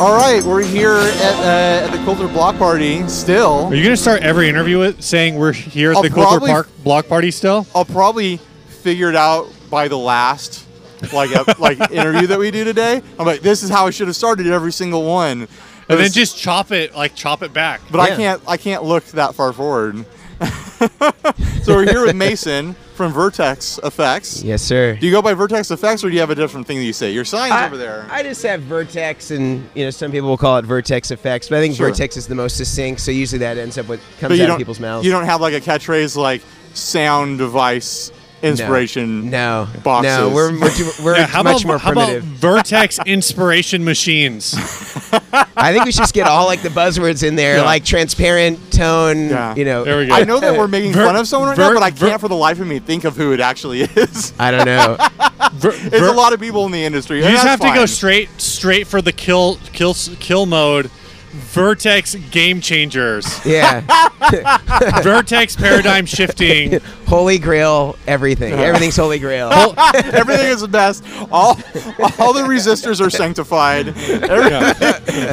All right, we're here at, uh, at the Quilter Block Party still. Are you going to start every interview with saying we're here at I'll the Quilter Park Block Party still? I'll probably figure it out by the last like like interview that we do today. I'm like, this is how I should have started every single one. And then just chop it, like chop it back. but I can't I can't look that far forward. so we're here with Mason from Vertex Effects. Yes, sir. Do you go by Vertex Effects or do you have a different thing that you say? Your sign's I, over there. I just have Vertex, and you know, some people will call it Vertex Effects, but I think Sure. Vertex is the most succinct. So usually that ends up what comes out of people's mouths. you don't have like a catchphrase like sound device inspiration. No, boxes. no, we're we're, too, we're Yeah, much about more how about primitive. Vertex Inspiration Machines? I think we should just get all like the buzzwords in there, Yeah. like transparent tone. Yeah. You know, There we go. I know that we're making Ver- fun of someone right ver- now, but I ver- can't for the life of me think of who it actually is. I don't know. Ver- There's ver- a lot of people in the industry. You just that's have to go straight straight for the kill kill kill mode. Vertex game changers. Yeah, Vertex paradigm shifting. Holy Grail, everything. Everything's Holy Grail. Everything is the best. All, all the resistors are sanctified. Every-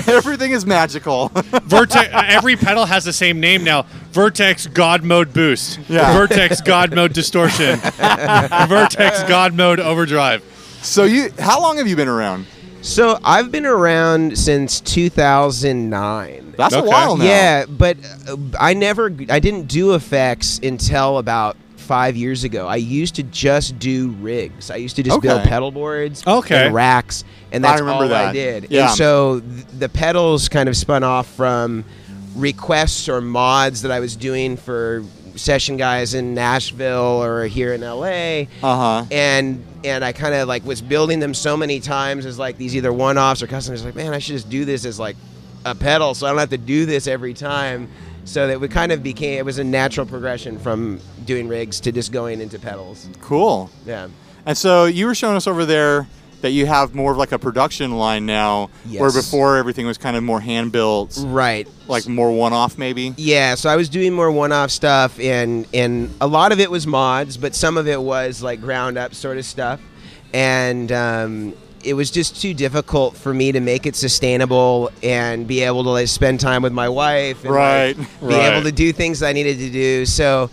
everything is magical. Vertex. every pedal has the same name now. Vertex God Mode Boost. Yeah. Vertex God Mode Distortion. Vertex God Mode Overdrive. so you, how long have you been around? So I've been around since 2009. That's Okay. a while now. Yeah, but uh, I never, I didn't do effects until about five years ago. I used to just do rigs. I used to just build pedal boards, Okay. and racks, and I that's remember all I did. Yeah. And so th- the pedals kind of spun off from requests or mods that I was doing for session guys in Nashville or here in LA Uh huh. and and I kind of like was building them so many times as like these either one-offs or customers like man I should just do this as like a pedal so I don't have to do this every time. So that we kind of became it was a natural progression from doing rigs to just going into pedals. Cool. yeah. And so you were showing us over there that you have more of like a production line now, where before everything was kind of more hand built, right like more one off maybe. yeah so I was doing more one-off stuff and and a lot of it was mods but some of it was like ground up sort of stuff and um it was just too difficult for me to make it sustainable and be able to like spend time with my wife and like, Right. be Right. able to do things I needed to do. So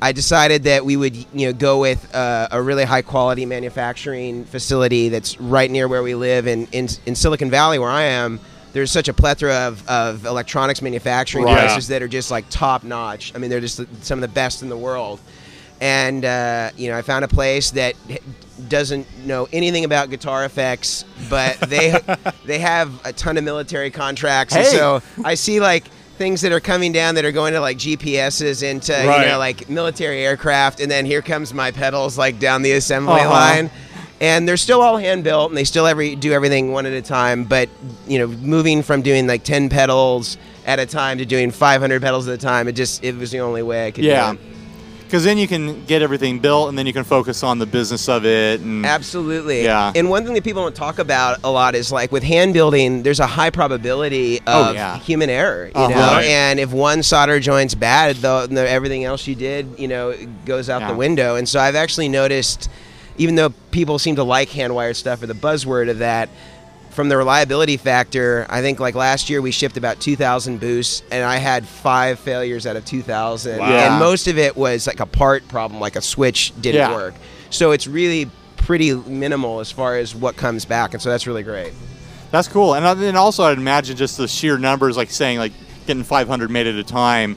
I decided that we would, you know, go with uh, a really high quality manufacturing facility that's right near where we live in, in, in Silicon Valley, where I am. There's such a plethora of, of electronics manufacturing Right. places that are just like top notch. I mean, they're just some of the best in the world. And uh, you know, I found a place that doesn't know anything about guitar effects, but they they have a ton of military contracts. And Hey. so I see like things that are coming down that are going to like GPSs into Right. you know like military aircraft, and then here comes my pedals like down the assembly Uh-huh. line. And they're still all hand built, and they still every do everything one at a time. But you know, moving from doing like ten pedals at a time to doing 500 pedals at a time, it just it was the only way I could. Yeah. do it. Because then you can get everything built, and then you can focus on the business of it. And Absolutely. Yeah. And one thing that people don't talk about a lot is like with hand building, there's a high probability of Oh, yeah. human error. You Uh-huh. know, Right. and if one solder joint's bad, though, then everything else you did, you know, goes out Yeah. the window. And so I've actually noticed, even though people seem to like hand wired stuff or the buzzword of that. From the reliability factor, I think like last year we shipped about 2,000 boosts, and I had five failures out of 2,000. Wow. And most of it was like a part problem, like a switch didn't Yeah. work. So it's really pretty minimal as far as what comes back, and so that's really great. That's cool. And uh, then also, I'd imagine just the sheer numbers, like saying, like getting 500 made at a time,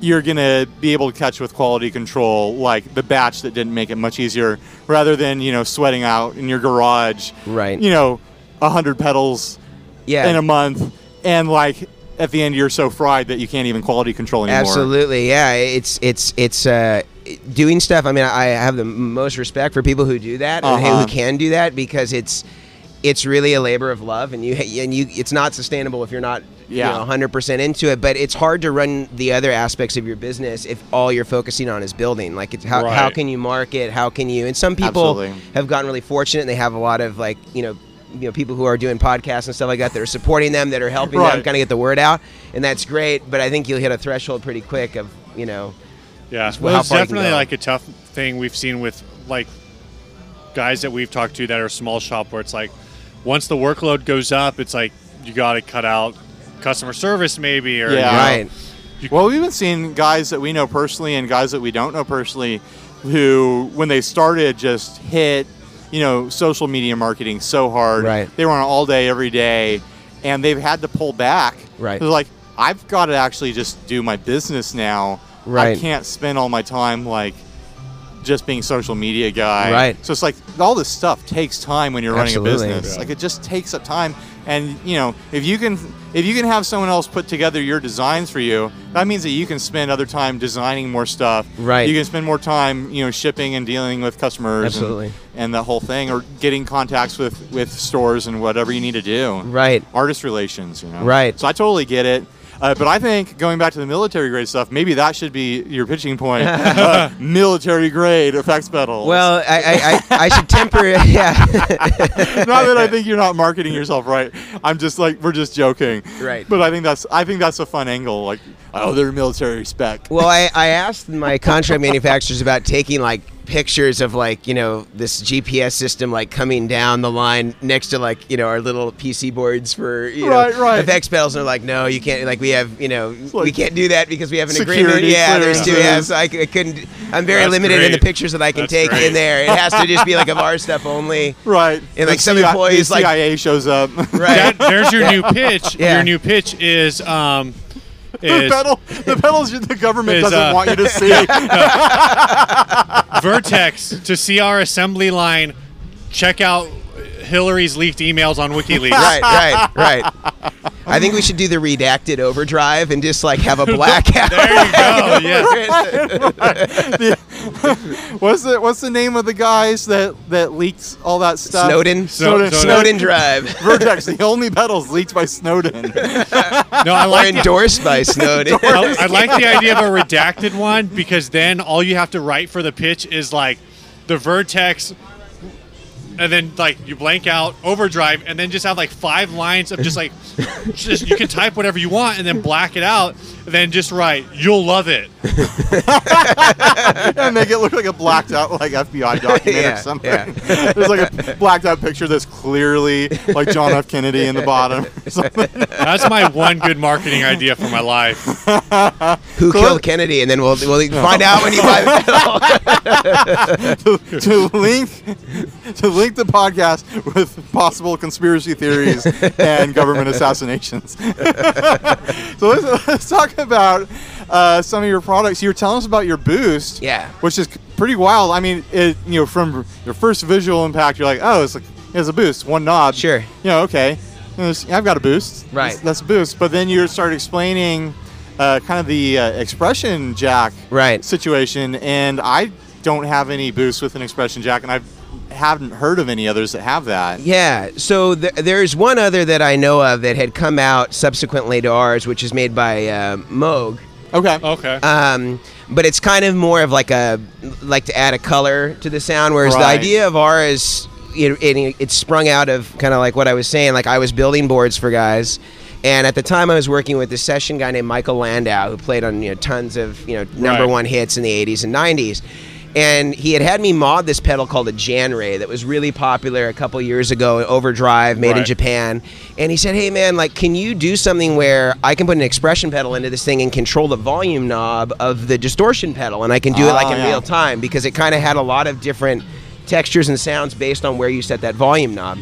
you're going to be able to catch with quality control, like the batch that didn't make it much easier, rather than, you know, sweating out in your garage, Right. you know, 100 pedals Yeah. in a month. And like at the end, you're so fried that you can't even quality control anymore. Absolutely, yeah. It's it's it's uh, doing stuff. I mean, I have the most respect for people who do that and Uh-huh. who can do that because it's it's really a labor of love, and you and you. It's not sustainable if you're not Yeah. you know 100% into it. But it's hard to run the other aspects of your business if all you're focusing on is building. Like, it's how how can you market? How can you? And some people Absolutely. have gotten really fortunate. and They have a lot of like you know. You know, people who are doing podcasts and stuff like that that are supporting them, that are helping them kind of get the word out, and that's great. But I think you'll hit a threshold pretty quick of you know Yeah, It's well, it's far you can definitely like a tough thing we've seen with like guys that we've talked to that are small shop where it's like once the workload goes up, it's like you got to cut out customer service maybe or Yeah. you know, Right. Well, we've been seeing guys that we know personally and guys that we don't know personally who, when they started, just hit, you know, social media marketing so hard. Right. They were on all day, every day, and they've had to pull back. Right. They're like, I've got to actually just do my business now. Right. I can't spend all my time like just being social media guy. Right. So it's like all this stuff takes time when you're running a business. Yeah. Like it just takes up time. And you know, if you can if you can have someone else put together your designs for you, that means that you can spend other time designing more stuff. Right. You can spend more time, you know, shipping and dealing with customers and- Absolutely. and, the whole thing or getting contacts with with stores and whatever you need to do. Right. Artist relations, you know. Right. So I totally get it. Uh, but I think going back to the military grade stuff, maybe that should be your pitching point. uh, military grade effects pedals. Well, I, I, I, I should temper it. Yeah. not that I think you're not marketing yourself right. I'm just like we're just joking. Right. But I think that's I think that's a fun angle. Like, oh, they're military spec. Well, I, I asked my contract manufacturers about taking like pictures of like you know this GPS system like coming down the line next to like you know our little PC boards for you Right, know right. effects pedals and they're like no you can't like we have you know like we can't do that because we have an security agreement yeah there's two yeah clearances. so I couldn't I'm very That's limited in the pictures that I can That's take great. in there it has to just be like of our stuff only Right. And, like, The some CIA employees, the like- CIA shows up. right that, there's your new pitch Yeah. your new pitch is um the is pedal, the pedals the government is, doesn't uh, want you to see. Vertex to see our assembly line. Check out Hillary's leaked emails on WikiLeaks. right right right I think we should do the redacted overdrive and just like have a blackout There you go. Yeah. what's the What's the name of the guys that that leaked all that stuff? Snowden Snowden. Snowden. Snowden Drive. Vertex, the only pedals leaked by Snowden. No, I or like the, endorsed by Snowden. I, I like the idea of a redacted one because then all you have to write for the pitch is like the Vertex. And then, like, you blank out overdrive, and then just have like five lines of just like, just you can type whatever you want, and then black it out, and then just write, "You'll love it." and make it look like a blacked out like FBI document Yeah, or something. yeah. There's like a blacked out picture that's clearly like John F. Kennedy in the bottom. That's my one good marketing idea for my life. Who killed Kennedy? And then we'll, we'll find out when you buy the to, to link to link the podcast with possible conspiracy theories and government assassinations. so let's, let's talk about uh, some of your products. You were telling us about your boost, Yeah. which is pretty wild. I mean, it you know from your first visual impact, you're like, oh, it's like it's a boost, one knob. Sure. You know, okay, I've got a boost. Right. That's, that's a boost. But then you start explaining uh, kind of the uh, expression jack Right. situation, and I don't have any boost with an expression jack, and I haven't heard of any others that have that. Yeah. So th- there's one other that I know of that had come out subsequently to ours, which is made by uh, Moog. Okay. Okay. Um, but it's kind of more of like a like to add a color to the sound, whereas the idea of ours, it, it, it sprung out of kind of like what I was saying. Like I was building boards for guys, and at the time I was working with this session guy named Michael Landau, who played on you know tons of you know number Right. one hits in the '80s and '90s. And he had had me mod this pedal called a Jan Ray that was really popular a couple years ago, Overdrive, made in Japan. And he said, "Hey man, like, can you do something where I can put an expression pedal into this thing and control the volume knob of the distortion pedal, and I can do it like Ah, in yeah. real time because it kind of had a lot of different textures and sounds based on where you set that volume knob."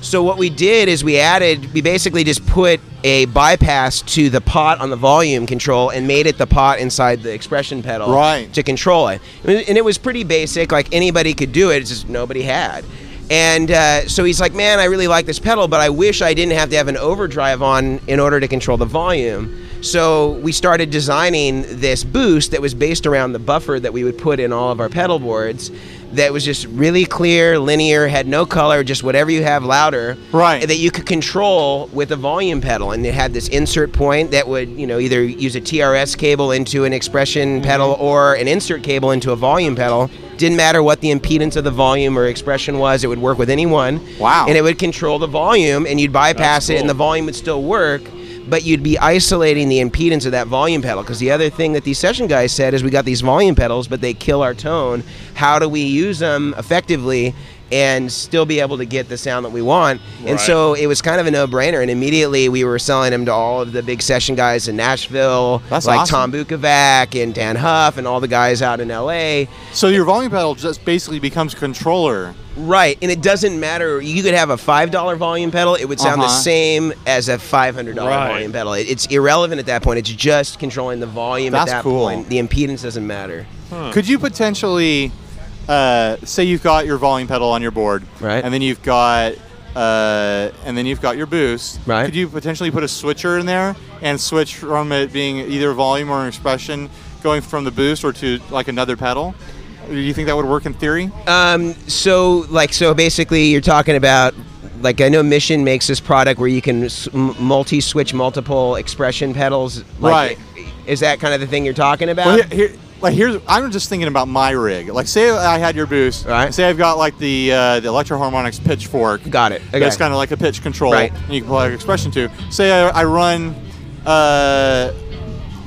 So what we did is we added, we basically just put a bypass to the pot on the volume control and made it the pot inside the expression pedal Right. to control it. And it was pretty basic, like anybody could do it, it's just nobody had. And uh, so he's like, man, I really like this pedal, but I wish I didn't have to have an overdrive on in order to control the volume. So we started designing this boost that was based around the buffer that we would put in all of our pedal boards. That was just really clear, linear, had no color, just whatever you have louder. Right. That you could control with a volume pedal, and it had this insert point that would, you know, either use a TRS cable into an expression mm-hmm. pedal or an insert cable into a volume pedal. Didn't matter what the impedance of the volume or expression was; it would work with any one. Wow. And it would control the volume, and you'd bypass That's it, and the volume would still work. But you'd be isolating the impedance of that volume pedal because the other thing that these session guys said is we got these volume pedals, but they kill our tone. How do we use them effectively and still be able to get the sound that we want. And so it was kind of a no-brainer. And immediately we were selling them to all of the big session guys in Nashville, That's like awesome. Tom Bukovac and Dann Huff and all the guys out in LA. So your volume pedal just basically becomes controller. Right, and it doesn't matter. You could have a five dollar volume pedal; it would sound the Uh-huh. same as a five hundred dollar Right. volume pedal. It, it's irrelevant at that point. It's just controlling the volume That's at that cool. point. The impedance doesn't matter. Could you potentially uh, say you've got your volume pedal on your board, Right. And then you've got uh, and then you've got your boost, Right. Could you potentially put a switcher in there and switch from it being either volume or an expression, going from the boost or to like another pedal? Do you think that would work in theory? Um, so like so basically, you're talking about like I know Mission makes this product where you can s- m- multi-switch multiple expression pedals. Like, Right. Is that kind of the thing you're talking about? Well, here, here, like here's I'm just thinking about my rig. Like, say I had your boost. Right. Say I've got like the uh, the Electro Harmonix pitchfork. Got it. Okay. That's kind of like a pitch control. Right. And you can plug expression to. Say I, I run. Uh,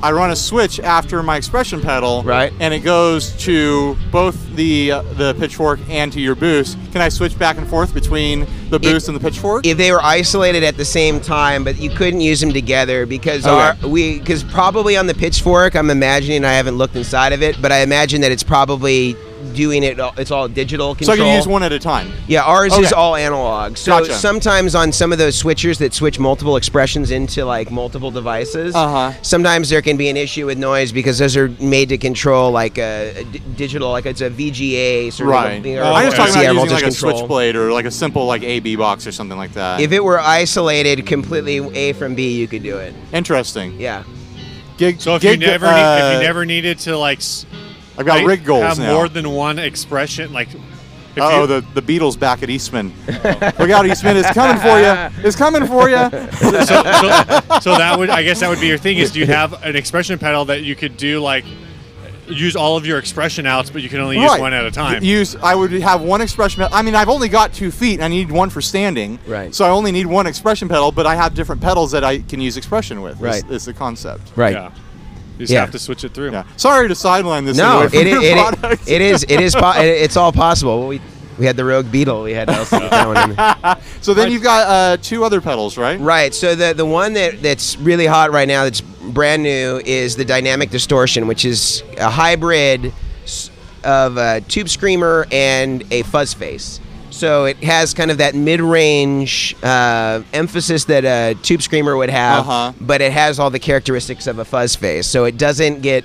I run a switch after my expression pedal, Right. And it goes to both the uh, the pitchfork and to your boost. Can I switch back and forth between the boost and the pitchfork? if they were isolated at the same time, but you couldn't use them together because Okay. our we because probably on the pitchfork, I'm imagining I haven't looked inside of it, but I imagine that it's probably doing it. all- It's all digital control. so I control. can use one at a time. Yeah, ours is all analog. So Gotcha. sometimes on some of those switchers that switch multiple expressions into like multiple devices, Uh-huh. sometimes there can be an issue with noise because those are made to control like a, a d- digital, like it's a VGA sort Right. of. Or I'm just talking about using voltage like a control. switchblade or like a simple like AB box or something like that. If it were isolated completely A from B, you could do it. Interesting. Yeah. Gig, So if gig, you never uh, need, if you never needed to like s- I've got like, rig goals have now. more than one expression, like oh, the the Beatles back at Eastman. Look out, Eastman! It's coming for you. It's coming for you. so, so, so that would I guess that would be your thing is do you have an expression pedal that you could do like use all of your expression outs, but you can only use right. one at a time. Use. I would have one expression. pedal. I mean, I've only got two feet. I need one for standing. Right. So I only need one expression pedal, but I have different pedals that I can use expression with. is- Right. Is, the concept. Right. Yeah. You just Yeah. have to switch it through. Yeah. Sorry to sideline this. No, away from it, your it, it, it is it is po- it- it's all possible. We we had the Rogue Beetle. We had to also get that one in there. so then you've got uh, two other pedals, right? Right. So the the one that that's really hot right now, that's brand new, is the dynamic distortion, which is a hybrid of a tube screamer and a fuzz face. So it has kind of that mid-range uh, emphasis that a tube screamer would have, Uh-huh. but it has all the characteristics of a fuzz face. So it doesn't get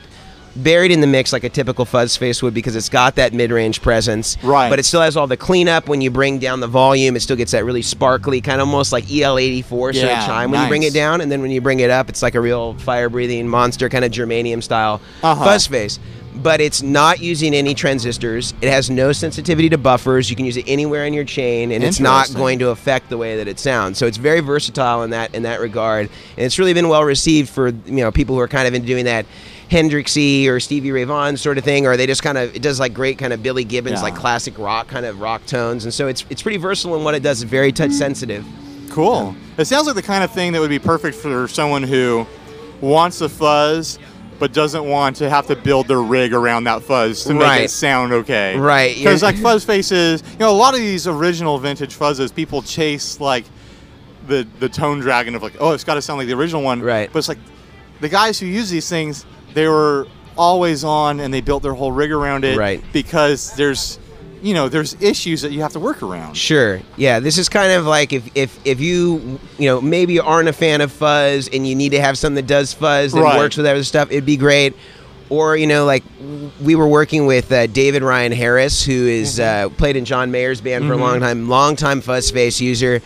buried in the mix like a typical fuzz face would because it's got that mid-range presence. Right. But it still has all the cleanup when you bring down the volume. It still gets that really sparkly, kind of almost like EL84 sort of chime when you bring it down, and then when you bring it up, it's like a real fire-breathing monster kind of germanium style Uh-huh. fuzz face. But it's not using any transistors. It has no sensitivity to buffers. You can use it anywhere in your chain, and it's not going to affect the way that it sounds. So it's very versatile in that in that regard, and it's really been well received for you know people who are kind of into doing that Hendrixy or Stevie Ray Vaughan sort of thing, or they just kind of it does like great kind of Billy Gibbons Yeah. like classic rock kind of rock tones, and so it's it's pretty versatile in what it does. It's very touch sensitive. Cool. It sounds like the kind of thing that would be perfect for someone who wants a fuzz but doesn't want to have to build their rig around that fuzz to make Right. it sound okay. Right, Because like fuzz faces, you know, a lot of these original vintage fuzzes, people chase like the the tone dragon of like, oh, it's got to sound like the original one. Right. But it's like the guys who use these things, they were always on and they built their whole rig around it. Right. Because there's, you know, there's issues that you have to work around. Sure. Yeah, this is kind of like if, if if you you know maybe aren't a fan of fuzz and you need to have something that does fuzz that Right. works with other stuff, it'd be great. Or you know, like we were working with uh, David Ryan Harris, who is, uh, played in John Mayer's band for a long time, long time fuzz face user.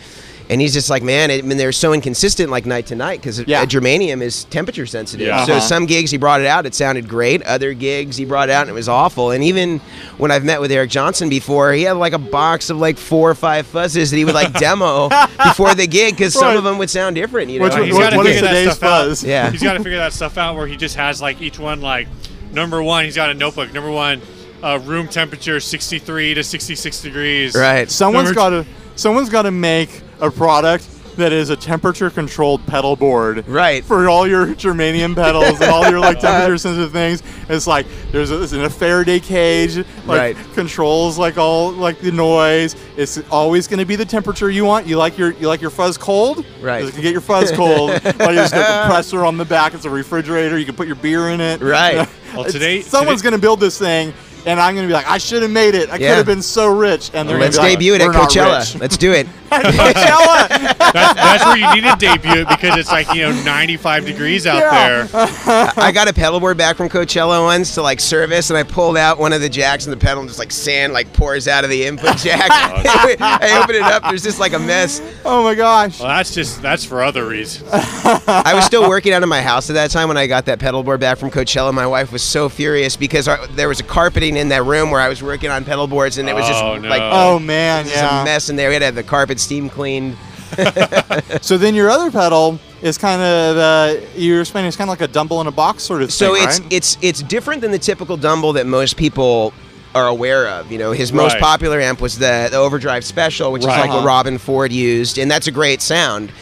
And he's just like, man, I mean, they're so inconsistent, like night to night, because Yeah. germanium is temperature sensitive. Yeah. So Uh-huh. some gigs he brought it out, it sounded great. Other gigs he brought it out, and it was awful. And even when I've met with Eric Johnson before, he had like a box of like four or five fuzzes that he would like demo before the gig, because some Right. of them would sound different. You know, Which Right, one- he's what- gotta what is figure that today's stuff out. Yeah. He's got to figure that stuff out where he just has like each one like number one. He's got a notebook. Number one, uh, room temperature 63 to 66 degrees. right. Someone's Number got to someone's got to make a product that is a temperature controlled pedal board. Right. For all your germanium pedals and all your like temperature sensitive things. It's like there's a, it's in a Faraday cage, like Right. controls like all like the noise. It's always going to be the temperature you want. You like your you like your fuzz cold? Right. You can get your fuzz cold. like there's a compressor on the back. It's a refrigerator. You can put your beer in it. Right. Well, It's- today- someone's today- going to build this thing. And I'm gonna be like, I should have made it. I Yeah. could have been so rich. And they're Let's gonna be like, debut it at "We're Coachella. Let's do it. Coachella. That's, that's where you need to debut it because it's like you know 95 degrees out Yeah. there. I got a pedal board back from Coachella once to like service, and I pulled out one of the jacks, and the pedal and just like sand like pours out of the input jack. I open it up. There's just like a mess. oh my gosh. Well, that's just that's for other reasons. I was still working out of my house at that time when I got that pedal board back from Coachella. My wife was so furious because our, there was a carpeting in that room where I was working on pedal boards, and it was just Oh, no. like Oh man, just a yeah. mess in there. We had to have the carpet steam cleaned. So then your other pedal is kind of uh, you're explaining it's kind of like a dumble in a box sort of So thing, it's right? it's it's different than the typical Dumble that most people are aware of. You know, his most popular amp was the, the Overdrive Special, which Right. is like what Uh-huh. Robben Ford used, and that's a great sound.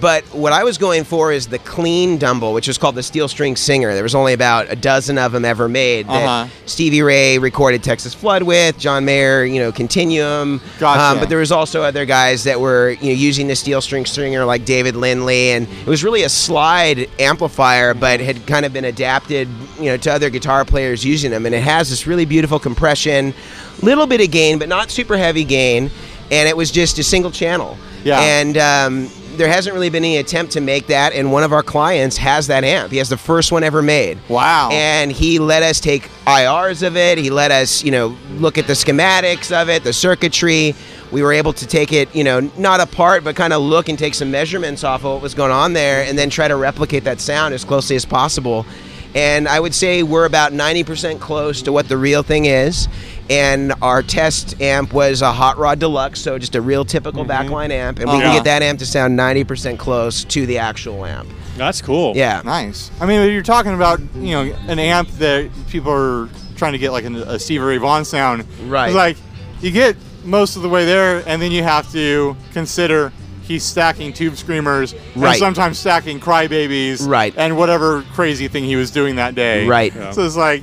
But what I was going for is the clean Dumble, which was called the Steel String Singer. There was only about a dozen of them ever made that Uh-huh. Stevie Ray recorded Texas Flood with, John Mayer, you know, Continuum. Gotcha. Um, but there was also other guys that were you know using the steel string Singer, like David Lindley, and it was really a slide amplifier, but had kind of been adapted you know to other guitar players using them, and it has this really beautiful compression, little bit of gain, but not super heavy gain, and it was just a single channel. Yeah. And um, there hasn't really been any attempt to make that, and one of our clients has that amp. He has the first one ever made. Wow. And he let us take IRs of it. He let us, you know, look at the schematics of it, the circuitry. We were able to take it, you know, not apart, but kind of look and take some measurements off of what was going on there and then try to replicate that sound as closely as possible. And I would say we're about 90% close to what the real thing is. And our test amp was a Hot Rod Deluxe, so just a real typical backline amp. And we Uh-huh. can get that amp to sound 90% close to the actual amp. That's cool. Yeah. nice. I mean, you're talking about you know an amp that people are trying to get like an, a Stevie Ray Vaughan sound. Right. It's like you get most of the way there, and then you have to consider he's stacking tube screamers right. and sometimes stacking crybabies Right. and whatever crazy thing he was doing that day. Right. Yeah. So it's like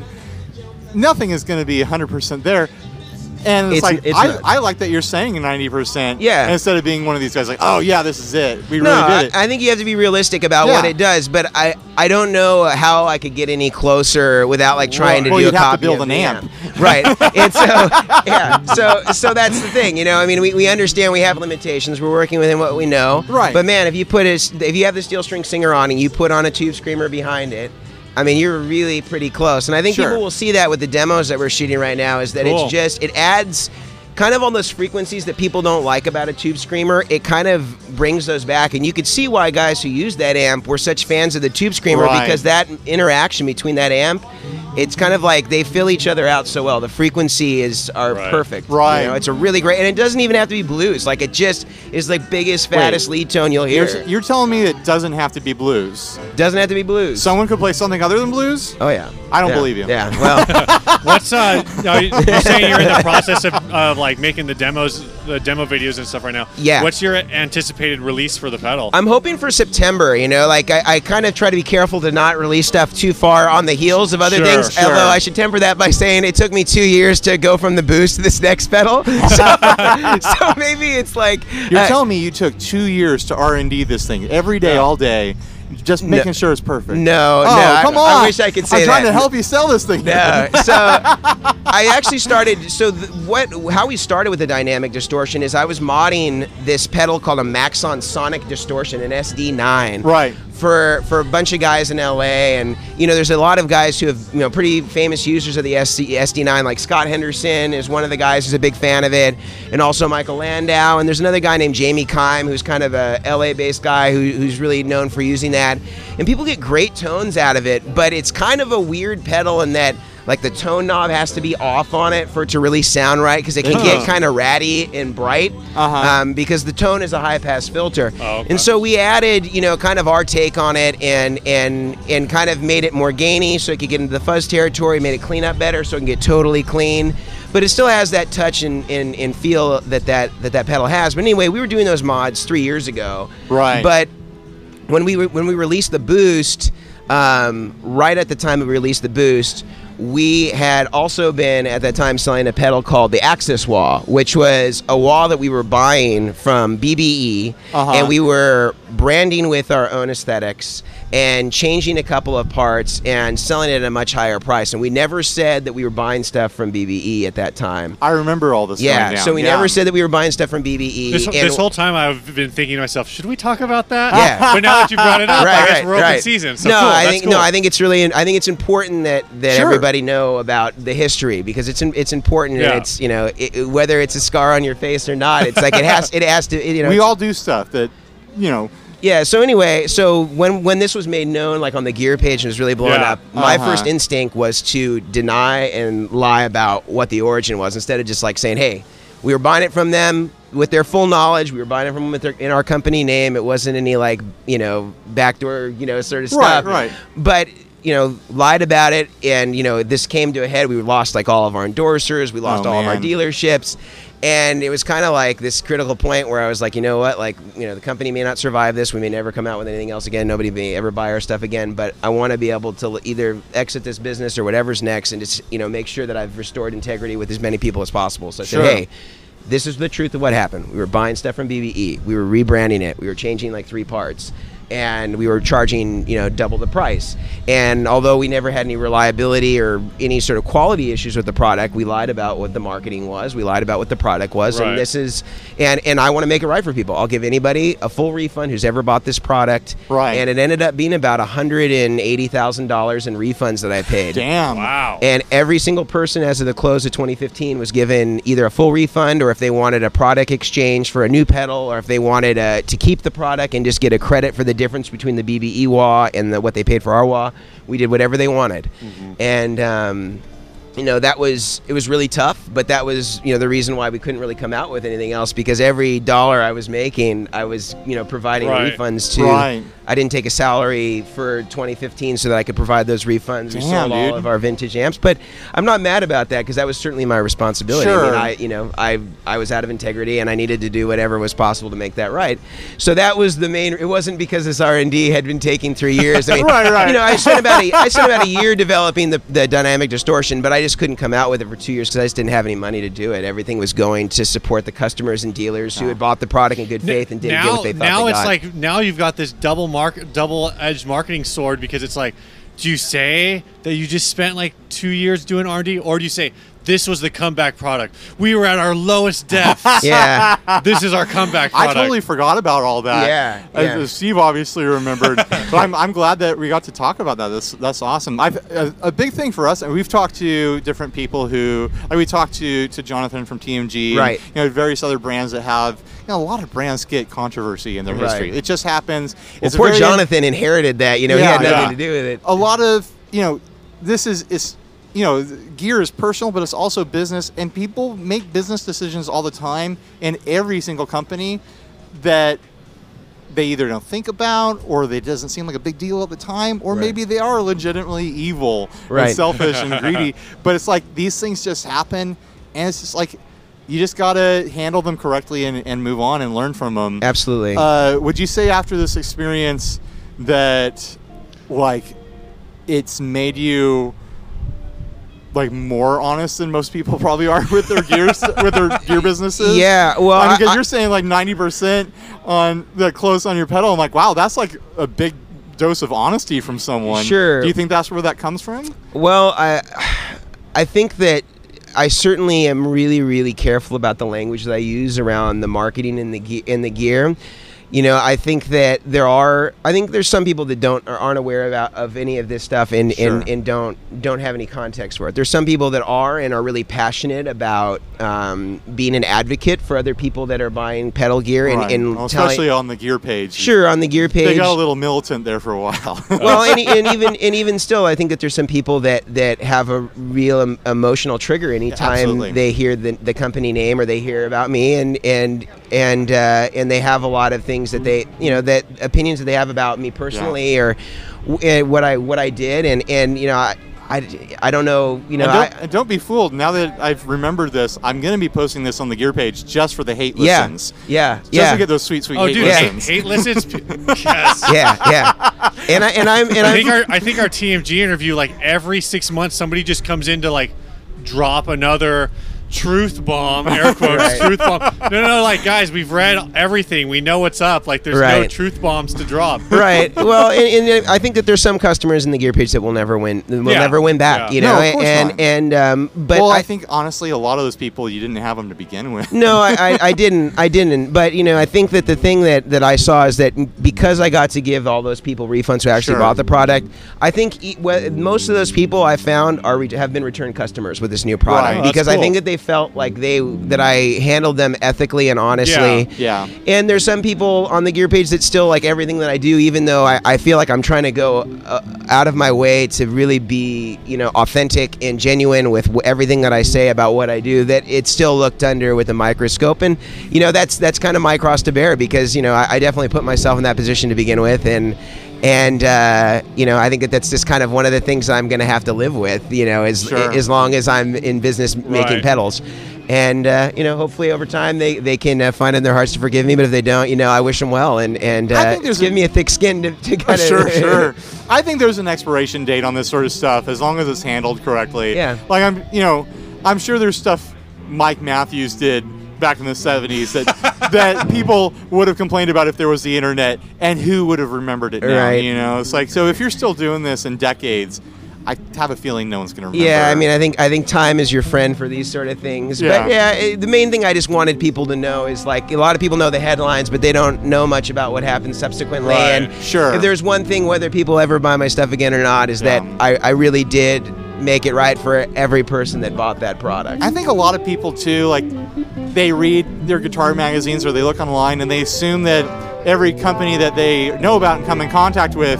nothing is going to be 100% there. And it's, It's- like it's I. I like that you're saying 90%. Yeah. Instead of being one of these guys like, oh yeah, this is it. We No, really I, did it. I think you have to be realistic about what it does, but I, I don't know how I could get any closer without like trying to Well, do you'd a have to build an the amp. right? And so yeah, so so that's the thing, you know. I mean, we, we understand we have limitations. We're working within what we know, Right. But man, if you put a, if you have the steel string singer on and you put on a tube screamer behind it. I mean, you're really pretty close, and I think Sure. people will see that with the demos that we're shooting right now. Is that Cool. it's just it adds kind of all those frequencies that people don't like about a tube screamer. It kind of brings those back, and you could see why guys who use that amp were such fans of the tube screamer Right. because that interaction between that amp, it's kind of like they fill each other out so well. The frequency is are Right. perfect. Right. You know, it's a really great, and it doesn't even have to be blues. Like it just is the biggest, fattest lead tone you'll hear. You're, you're telling me it doesn't have to be blues. doesn't have to be blues. Someone could play something other than blues? oh yeah. I don't Yeah. believe you. Yeah. Well. What's uh? now, You're saying you're in the process of, of like making the demos, the demo videos and stuff right now. Yeah. What's your anticipated release for the pedal? I'm hoping for September. You know, like I, I kind of try to be careful to not release stuff too far on the heels of other Sure, things. Sure. Although I should temper that by saying it took me two years to go from the boost to this next pedal. So, so maybe it's like You're uh, telling me you took two years to R and D this thing every day, Yeah. all day, just making sure it's perfect. No, oh, no, I- come I on! wish I could say that. I'm trying that. to help you sell this thing. No. So I actually started. So th- what? How we started with the dynamic distortion is I was modding this pedal called a Maxon Sonic Distortion, an SD9. Right. For for a bunch of guys in LA, and you know, there's a lot of guys who have you know pretty famous users of the SD, SD9, like Scott Henderson is one of the guys who's a big fan of it, and also Michael Landau, and there's another guy named Jamie Kime who's kind of a LA-based guy who, who's really known for using that, and people get great tones out of it, but it's kind of a weird pedal in that like the tone knob has to be off on it for it to really sound right because it can get kind of ratty and bright Uh-huh. um, because the tone is a high pass filter Oh, okay. and so we added you know kind of our take on it and and and kind of made it more gainy so it could get into the fuzz territory made it clean up better so it can get totally clean but it still has that touch and, and, and feel that that, that that pedal has. But anyway, we were doing those mods three years ago. Right. But when we when we released the boost, um, right at the time we released the boost, we had also been at that time selling a pedal called the Axis Wah, which was a wah that we were buying from BBE, Uh-huh. and we were branding with our own aesthetics and changing a couple of parts and selling it at a much higher price. And we never said that we were buying stuff from BBE at that time. I remember all this. Yeah, down. so we Yeah. never said that we were buying stuff from BBE. This, and- this whole time I've been thinking to myself, should we talk about that? Yeah. but now that you brought it up, I right, guess right, we're open right. season. So no, cool. I think cool. no, I think it's really I think it's important that that Sure. everybody know about the history because it's it's important Yeah. and it's you know it, it- whether it's a scar on your face or not, it's like it has it has to it, you know we all do stuff that, you know, yeah. So anyway, so when when this was made known, like on the gear page, and it was really blowing Yeah. up, my Uh-huh. first instinct was to deny and lie about what the origin was, instead of just like saying, "Hey, we were buying it from them with their full knowledge. We were buying it from them with their, in our company name. It wasn't any like you know backdoor you know sort of Right, stuff." right. But you know, lied about it, and you know, this came to a head. We lost like all of our endorsers. We lost Oh, all of our man. dealerships. And it was kind of like this critical point where I was like, you know what, like, you know, the company may not survive this. We may never come out with anything else again. Nobody may ever buy our stuff again. But I want to be able to either exit this business or whatever's next, and just you know make sure that I've restored integrity with as many people as possible. So I Sure. said, hey, this is the truth of what happened. We were buying stuff from BBE. We were rebranding it. We were changing like three parts. And we were charging, you know, double the price. And although we never had any reliability or any sort of quality issues with the product, we lied about what the marketing was. We lied about what the product was. Right. And this is, and and I want to make it right for people. I'll give anybody a full refund who's ever bought this product. Right. And it ended up being about hundred and eighty thousand dollars in refunds that I paid. damn. wow. And every single person as of the close of 2015 was given either a full refund or if they wanted a product exchange for a new pedal or if they wanted uh, to keep the product and just get a credit for the difference between the BBE wah and the, what they paid for our wah. We did whatever they wanted. And, um, you know that was it was really tough but that was you know the reason why we couldn't really come out with anything else because every dollar i was making i was you know providing Right. refunds to Right. I didn't take a salary for 2015 so that i could provide those refunds we Damn, sold all dude. of our vintage amps but i'm not mad about that because that was certainly my responsibility I, Sure. mean, I you know i i was out of integrity and i needed to do whatever was possible to make that right so that was the main it wasn't because this r&d had been taking three years I mean, Right, right. you know i spent about a, i spent about a year developing the, the dynamic distortion but i just couldn't come out with it for two years because i just didn't have any money to do it everything was going to support the customers and dealers who had oh. bought the product in good faith and didn't now, get what they thought now they it's got. like now you've got this double mark, double edged marketing sword because it's like, do you say that you just spent like two years doing R and D, or do you say this was the comeback product? We were at our lowest depths. yeah this is our comeback I totally forgot about all that. Yeah, yeah. as Steve obviously remembered. but I'm, I'm glad that we got to talk about that. That's that's awesome. I've, a, a big thing for us, and we've talked to different people who, like we talked to to Jonathan from TMG, and, Right. you know, various other brands that have, you know, a lot of brands get controversy in their Right. history. It just happens. well, It's a poor very- jonathan inherited that you know he had nothing yeah. to do with it a lot of you know this is is you know gear is personal but it's also business and people make business decisions all the time in every single company that they either don't think about or they doesn't seem like a big deal at the time or Right. maybe they are legitimately evil Right. and selfish and greedy but it's like these things just happen and it's just like you just gotta handle them correctly and, and move on and learn from them absolutely uh, would you say after this experience that like it's made you like more honest than most people probably are with their gears with their gear businesses? Yeah, well, I mean, because you're saying like ninety percent on the close on your pedal. I'm like, wow, that's like a big dose of honesty from someone. Sure. Do you think that's where that comes from? Well, I I think that I certainly am really really careful about the language that I use around the marketing and the ge- and the gear. You know, I think that there are. I think there's some people that don't or aren't aware about of any of this stuff and, Sure. and, and don't don't have any context for it. There's some people that are and are really passionate about um, being an advocate for other people that are buying pedal gear and, Right. and Well, especially on the gear page. sure on the gear page. They got a little militant there for a while. well, and, and even and even still, I think that there's some people that that have a real em- emotional trigger anytime Absolutely. they hear the, the company name or they hear about me, and and and uh, and they have a lot of things that they you know that opinions that they have about me personally or w- uh, what I what I did, and and you know. I, I, I don't know. You know, and, don't, I, and don't be fooled. Now that I've remembered this, I'm going to be posting this on the gear page just for the hate yeah, listens. yeah, Just yeah. to get those sweet, sweet Oh, hate dude, hate, listens. hate listens. yes. yeah, yeah. And I and I'm and I I'm, think our I think our TMG interview like every six months somebody just comes in to like drop another truth bomb air quotes Right. truth bomb no no no like guys we've read everything we know what's up like there's no truth bombs to drop right. Well, and, and I think that there's some customers in the gear page that will never win. Will Yeah. never win back. Yeah. You No, know, of and not. and um, but well, I, I, think honestly, a lot of those people you didn't have them to begin with. no, I, I, I didn't. I didn't. But you know, I think that the thing that, that I saw is that because I got to give all those people refunds who actually Sure. bought the product, I think e- we- most of those people I found are re- have been returned customers with this new product Right. That's because I think that they felt like they that I handled them ethically and honestly. Yeah. And there's some people on the gear page that still like everything that I do, even though I, I feel like I'm trying to go uh, out of my way to really be, you know, authentic and genuine with w- everything that I say about what I do. That it's still looked under with a microscope, and you know that's that's kind of my cross to bear because you know I, I definitely put myself in that position to begin with, and and uh, you know I think that that's just kind of one of the things I'm going to have to live with, you know, as Sure. as long as I'm in business making Right. pedals. And uh, you know, hopefully over time they, they can uh, find in their hearts to forgive me. But if they don't, you know, I wish them well and and I uh, think there's give a- me a thick skin to, to Uh, kind of sure, sure. I think there's an expiration date on this sort of stuff as long as it's handled correctly. Yeah. Like I'm, you know, I'm sure there's stuff Mike Matthews did back in the 70s that that people would have complained about if there was the internet and who would have remembered it now, Right. you know? It's like so if you're still doing this in decades, I have a feeling no one's going to remember. Yeah, I mean, I think I think time is your friend for these sort of things. Yeah. But yeah, it, the main thing I just wanted people to know is like a lot of people know the headlines, but they don't know much about what happened subsequently. Right. And Sure. if there's one thing, whether people ever buy my stuff again or not, is Yeah. that I, I really did make it right for every person that bought that product. I think a lot of people too, like they read their guitar magazines or they look online and they assume that every company that they know about and come in contact with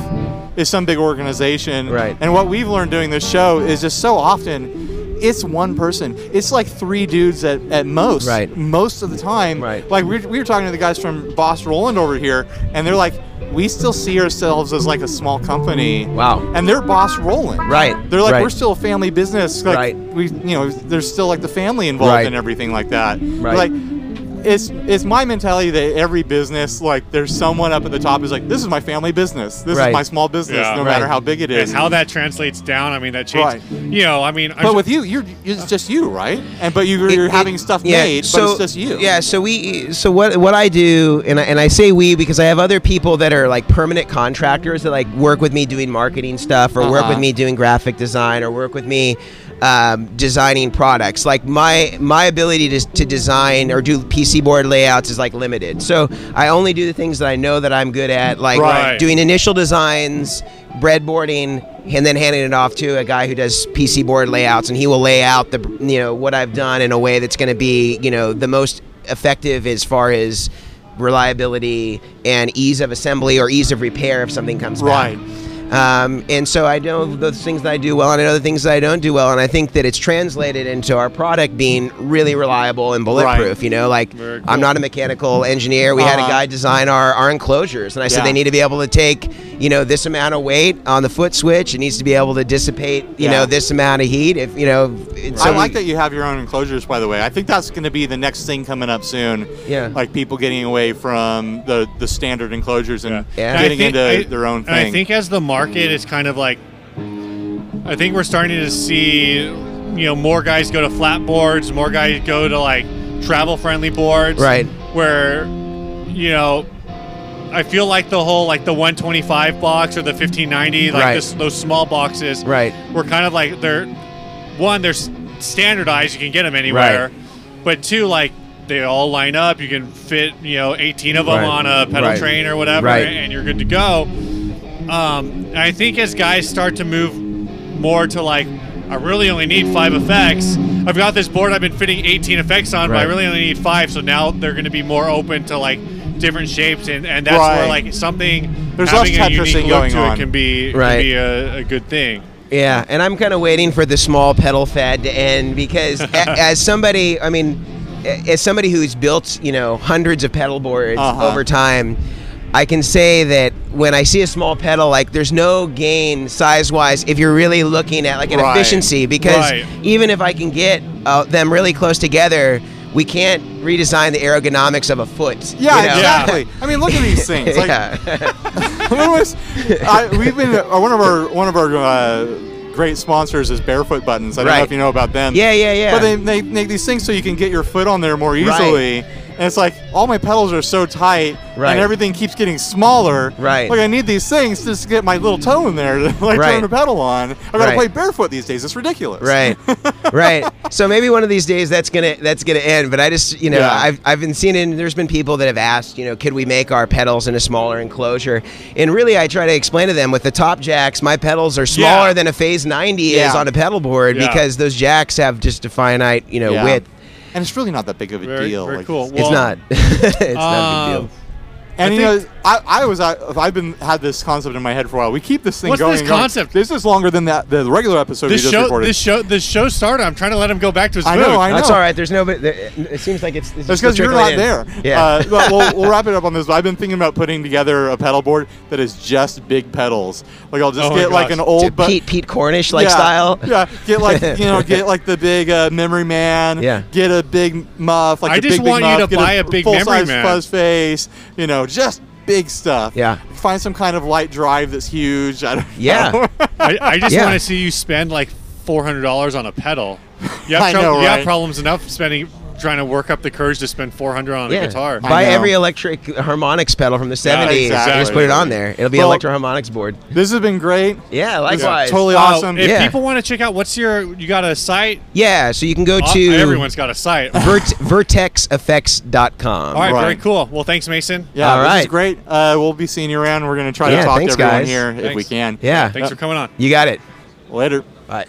is some big organization. Right. And what we've learned doing this show is just so often it's one person. It's like three dudes at, at most. Right. Most of the time. Right. Like we, we were talking to the guys from Boss Roland over here and they're like, we still see ourselves as like a small company. Wow. And they're Boss Roland. Right, They're like, right. we're still a family business. Like, Right. We, you know, there's still like the family involved Right. in everything like that. Right. Like, it's it's my mentality that every business, like, there's someone up at the top who's like, this is my family business. This Right. is my small business, Yeah. no Right. matter how big it is. and how that translates down i mean that changes Right. you know i mean I'm but su- with you, you're it's just you, right? And but you, you're It- having it- stuff yeah, made, so, but it's just you. Yeah, so we so what what I do and I, and I say we because I have other people that are like permanent contractors that like work with me doing marketing stuff or work Uh-huh. with me doing graphic design or work with me um, designing products. Like my my ability to, to design or do PC board layouts is like limited. So I only do the things that I know that I'm good at, like Right. doing initial designs, breadboarding, and then handing it off to a guy who does PC board layouts, and he will lay out the you know what I've done in a way that's going to be you know the most effective as far as reliability and ease of assembly or ease of repair if something comes back. Right. Um, and so I know the things that I do well, and I know the things that I don't do well, and I think that it's translated into our product being really reliable and bulletproof. Right. You know, like Very I'm not a mechanical engineer. We had a Uh-huh. guy design our, our enclosures, and I said Yeah. they need to be able to take you know this amount of weight on the foot switch. It needs to be able to dissipate you Yeah. know this amount of heat. If you know, it's I so- like that you have your own enclosures, by the way. I think that's going to be the next thing coming up soon. Yeah. Like people getting away from the, the standard enclosures and Yeah. And I getting think- into I- their own and I think as the market is kind of like, I think we're starting to see, you know, more guys go to flat boards, more guys go to like travel friendly boards. Right. Where, you know, I feel like the whole like the 125 box or the 1590, like Right. this, those small boxes, Right. We're kind of like they're one, they're standardized. You can get them anywhere, Right. but two, like they all line up. You can fit, you know, 18 of them Right. on a pedal Right. train or whatever, Right. and you're good to go. Um, I think as guys start to move more to like, I really only need five effects. I've got this board I've been fitting 18 effects on, but I really only need five. So now they're going to be more open to like different shapes, and, and that's where like something There's having less a unique look going to on. it can be Right. can be a, a good thing. Yeah, and I'm kind of waiting for the small pedal fad to end because a, as somebody, I mean, as somebody who's built, you know, hundreds of pedal boards Uh-huh. over time, I can say that when I see a small pedal, like there's no gain size wise if you're really looking at like an Right. efficiency because Right. even if I can get uh, them really close together, we can't redesign the ergonomics of a foot. Yeah, you know? exactly. I mean, look at these things. Like, yeah. was- I, we've been uh, one of our one of our uh, great sponsors is Barefoot Buttons. I don't know if you know about them. yeah, yeah, yeah. But they, they make these things so you can get your foot on there more easily. And it's like all my pedals are so tight, Right. and everything keeps getting smaller. Right. Like I need these things just to get my little toe in there to like Right. turn the pedal on. I gotta Right. play barefoot these days. It's ridiculous. right right so maybe one of these days that's gonna that's gonna end but i just you know Yeah. i've, I've been seeing it and there's been people that have asked you know could we make our pedals in a smaller enclosure and really i try to explain to them with the top jacks my pedals are smaller Yeah. than a phase 90 Yeah. is on a pedal board because those jacks have just a finite you know width And it's really not that big of a Very, deal. very Like, cool. it's Well, not it's not a big um, deal And I you know, I, I was I, I've been had this concept in my head for a while. We keep this thing What's going. this and going. concept? This is longer than that the regular episode This we just show, recorded. this show, this show started. I'm trying to let him go back to his I booth. know, I that's know. all right there's nobody there, it seems like it's, it's That's just because you're trickling not in. there. yeah Uh, but we'll, we'll wrap it up on this. I've been thinking about putting together a pedal board that is just big pedals. Like I'll just Oh my get like gosh. an old but Pete Pete Cornish like yeah, style Yeah, get like you know, get like the big uh, memory man. Yeah. Get a big muff. Like I the just big, big want you muff, to get buy a big full memory size man. fuzz face. You know, just big stuff. Yeah. Find some kind of light drive that's huge. I don't Yeah. know. I, I just Yeah. want to see you spend like four hundred dollars on a pedal. You have, I trou- know, you have right? problems enough spending trying to work up the courage to spend four hundred on a guitar. I Buy know. every Electro Harmonix pedal from the 70s exactly. and just put it on there. It'll be an Well- Electro Harmonix board. this has been great. Yeah, likewise. Totally Uh, awesome. If Yeah. people want to check out, what's your? You got a site? Yeah, so you can go to everyone's got a site. vert- vertexeffects.com. All right, Right. very cool. Well, thanks, Mason. Yeah, All this is right. great. Uh, we'll be seeing you around. We're going to try Yeah, to talk thanks, to everyone guys. here if we can. Yeah. Thanks for coming on. You got it. Later. All right.